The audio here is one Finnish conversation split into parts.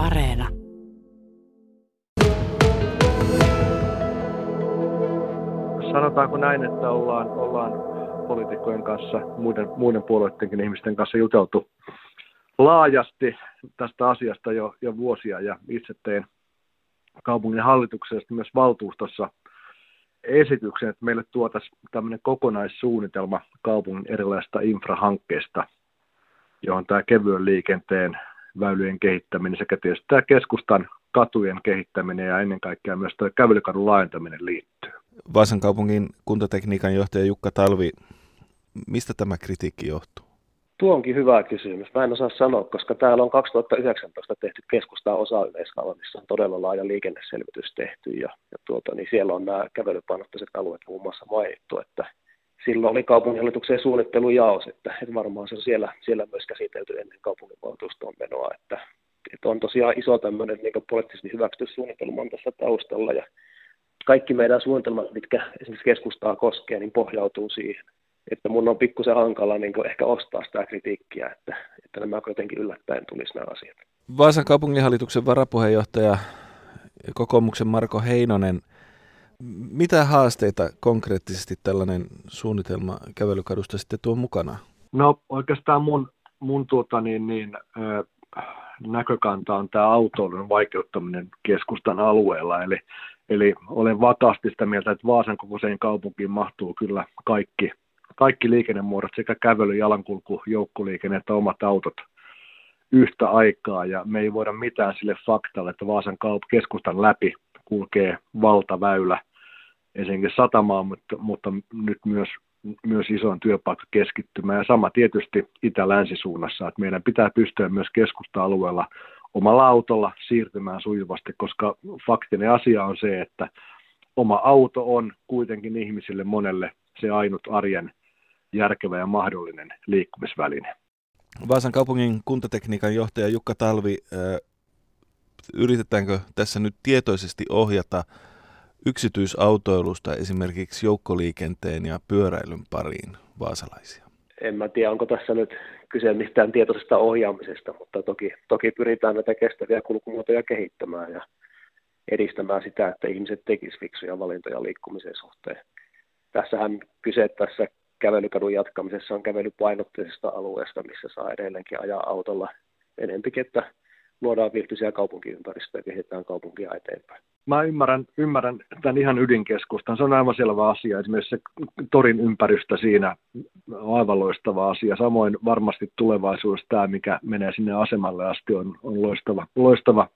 Areena. Sanotaanko näin, että ollaan, ollaan poliitikkojen kanssa, muiden, muiden puolueidenkin ihmisten kanssa juteltu laajasti tästä asiasta jo, jo vuosia ja itse tein kaupungin hallituksesta myös valtuustossa esityksen, että meille tuotaisiin tämmöinen kokonaissuunnitelma kaupungin erilaisista infrahankkeista, johon tämä kevyen liikenteen väylien kehittäminen sekä tietysti tämä keskustan katujen kehittäminen ja ennen kaikkea myös tuo kävelykadun laajentaminen liittyy. Vaasan kaupungin kuntatekniikan johtaja Jukka Talvi, mistä tämä kritiikki johtuu? Tuo onkin hyvä kysymys. Mä en osaa sanoa, koska täällä on 2019 tehty keskustaa osa yleiskaava, missä on todella laaja liikenneselvitys tehty ja, ja tuota, niin siellä on nämä kävelypainotteiset alueet muun muassa mainittu, että silloin oli kaupunginhallituksen suunnittelujaos, että, että varmaan se on siellä, siellä myös käsitelty ennen kaupunginvaltuustoon menoa, että, että on tosiaan iso tämmöinen niin poliittisesti hyväksytyssuunnitelma tässä taustalla ja kaikki meidän suunnitelmat, mitkä esimerkiksi keskustaa koskee, niin pohjautuu siihen että mun on pikkusen hankala niin ehkä ostaa sitä kritiikkiä, että, että nämä jotenkin yllättäen tulisi nämä asiat. Vaasan kaupunginhallituksen varapuheenjohtaja kokoomuksen Marko Heinonen, mitä haasteita konkreettisesti tällainen suunnitelma kävelykadusta sitten tuo mukana? No oikeastaan mun, mun tuota, niin, niin, ö, näkökanta on tämä autoilun vaikeuttaminen keskustan alueella. Eli, eli olen vakaasti sitä mieltä, että Vaasan kokoiseen kaupunkiin mahtuu kyllä kaikki kaikki liikennemuodot, sekä kävely, jalankulku, joukkoliikenne että omat autot yhtä aikaa. Ja me ei voida mitään sille faktalle, että Vaasan kaup- keskustan läpi kulkee valtaväylä, ensinnäkin satamaan, mutta, mutta nyt myös, myös isoon työpaikkakeskittymään. Ja sama tietysti itä-länsisuunnassa, että meidän pitää pystyä myös keskusta-alueella omalla autolla siirtymään sujuvasti, koska faktinen asia on se, että oma auto on kuitenkin ihmisille monelle se ainut arjen järkevä ja mahdollinen liikkumisväline. Vaasan kaupungin kuntatekniikan johtaja Jukka Talvi, yritetäänkö tässä nyt tietoisesti ohjata yksityisautoilusta esimerkiksi joukkoliikenteen ja pyöräilyn pariin vaasalaisia? En mä tiedä, onko tässä nyt kyse mistään tietoisesta ohjaamisesta, mutta toki, toki pyritään näitä kestäviä kulkumuotoja kehittämään ja edistämään sitä, että ihmiset tekisivät fiksuja valintoja liikkumisen suhteen. Tässähän kyse tässä kävelykadun jatkamisessa on kävelypainotteisesta alueesta, missä saa edelleenkin ajaa autolla enempikin, että luodaan viihtyisiä kaupunkiympäristöjä ja kehitetään kaupunkia eteenpäin. Mä ymmärrän, ymmärrän tämän ihan ydinkeskustan. Se on aivan selvä asia. Esimerkiksi se torin ympäristö siinä on aivan loistava asia. Samoin varmasti tulevaisuudessa tämä, mikä menee sinne asemalle asti, on, on loistava, loistava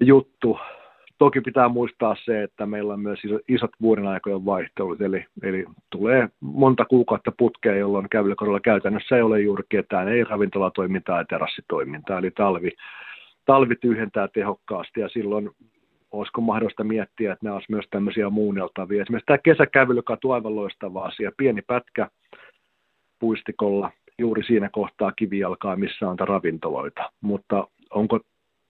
juttu toki pitää muistaa se, että meillä on myös isot vuoden aikojen vaihtelut, eli, eli tulee monta kuukautta putkea, jolloin kävelykadulla käytännössä ei ole juuri ketään, ei ravintolatoimintaa ja terassitoimintaa, eli talvi, talvi tyhjentää tehokkaasti ja silloin olisiko mahdollista miettiä, että nämä olisivat myös tämmöisiä muunneltavia. Esimerkiksi tämä kesäkävelykatu on aivan loistava asia, pieni pätkä puistikolla, juuri siinä kohtaa kivijalkaa, missä on ravintoloita, mutta onko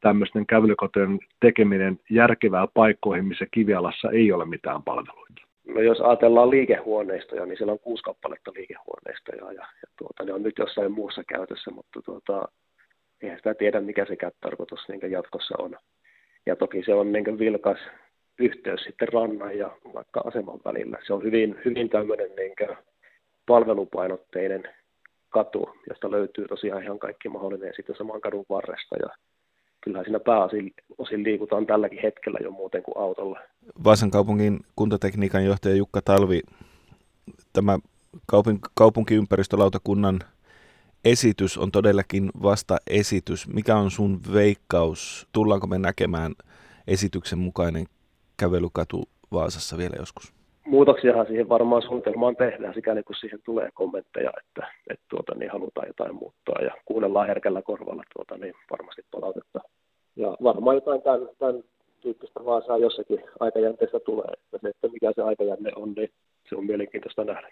tämmöisten kävelykotojen tekeminen järkevää paikkoihin, missä kivialassa ei ole mitään palveluita? No jos ajatellaan liikehuoneistoja, niin siellä on kuusi kappaletta liikehuoneistoja ja, ja tuota, ne on nyt jossain muussa käytössä, mutta tuota, eihän sitä tiedä, mikä se tarkoitus niin jatkossa on. Ja toki se on niin vilkas yhteys sitten rannan ja vaikka aseman välillä. Se on hyvin, hyvin tämmöinen niin palvelupainotteinen katu, josta löytyy tosiaan ihan kaikki mahdollinen sitten saman kadun varresta ja kyllähän siinä pääosin osin liikutaan tälläkin hetkellä jo muuten kuin autolla. Vaasan kaupungin kuntatekniikan johtaja Jukka Talvi, tämä kaupunk- kaupunkiympäristölautakunnan esitys on todellakin vasta esitys. Mikä on sun veikkaus? Tullaanko me näkemään esityksen mukainen kävelykatu Vaasassa vielä joskus? Muutoksiahan siihen varmaan suunnitelmaan tehdään, sikäli kun siihen tulee kommentteja, että, että tuota, niin halutaan jotain muuttaa ja kuunnellaan herkällä korvalla tuota, niin varmasti palautetta ja varmaan jotain tämän, tämän tyyppistä Vaasaa jossakin aikajänteessä tulee. Että että mikä se aikajänne on, niin se on mielenkiintoista nähdä.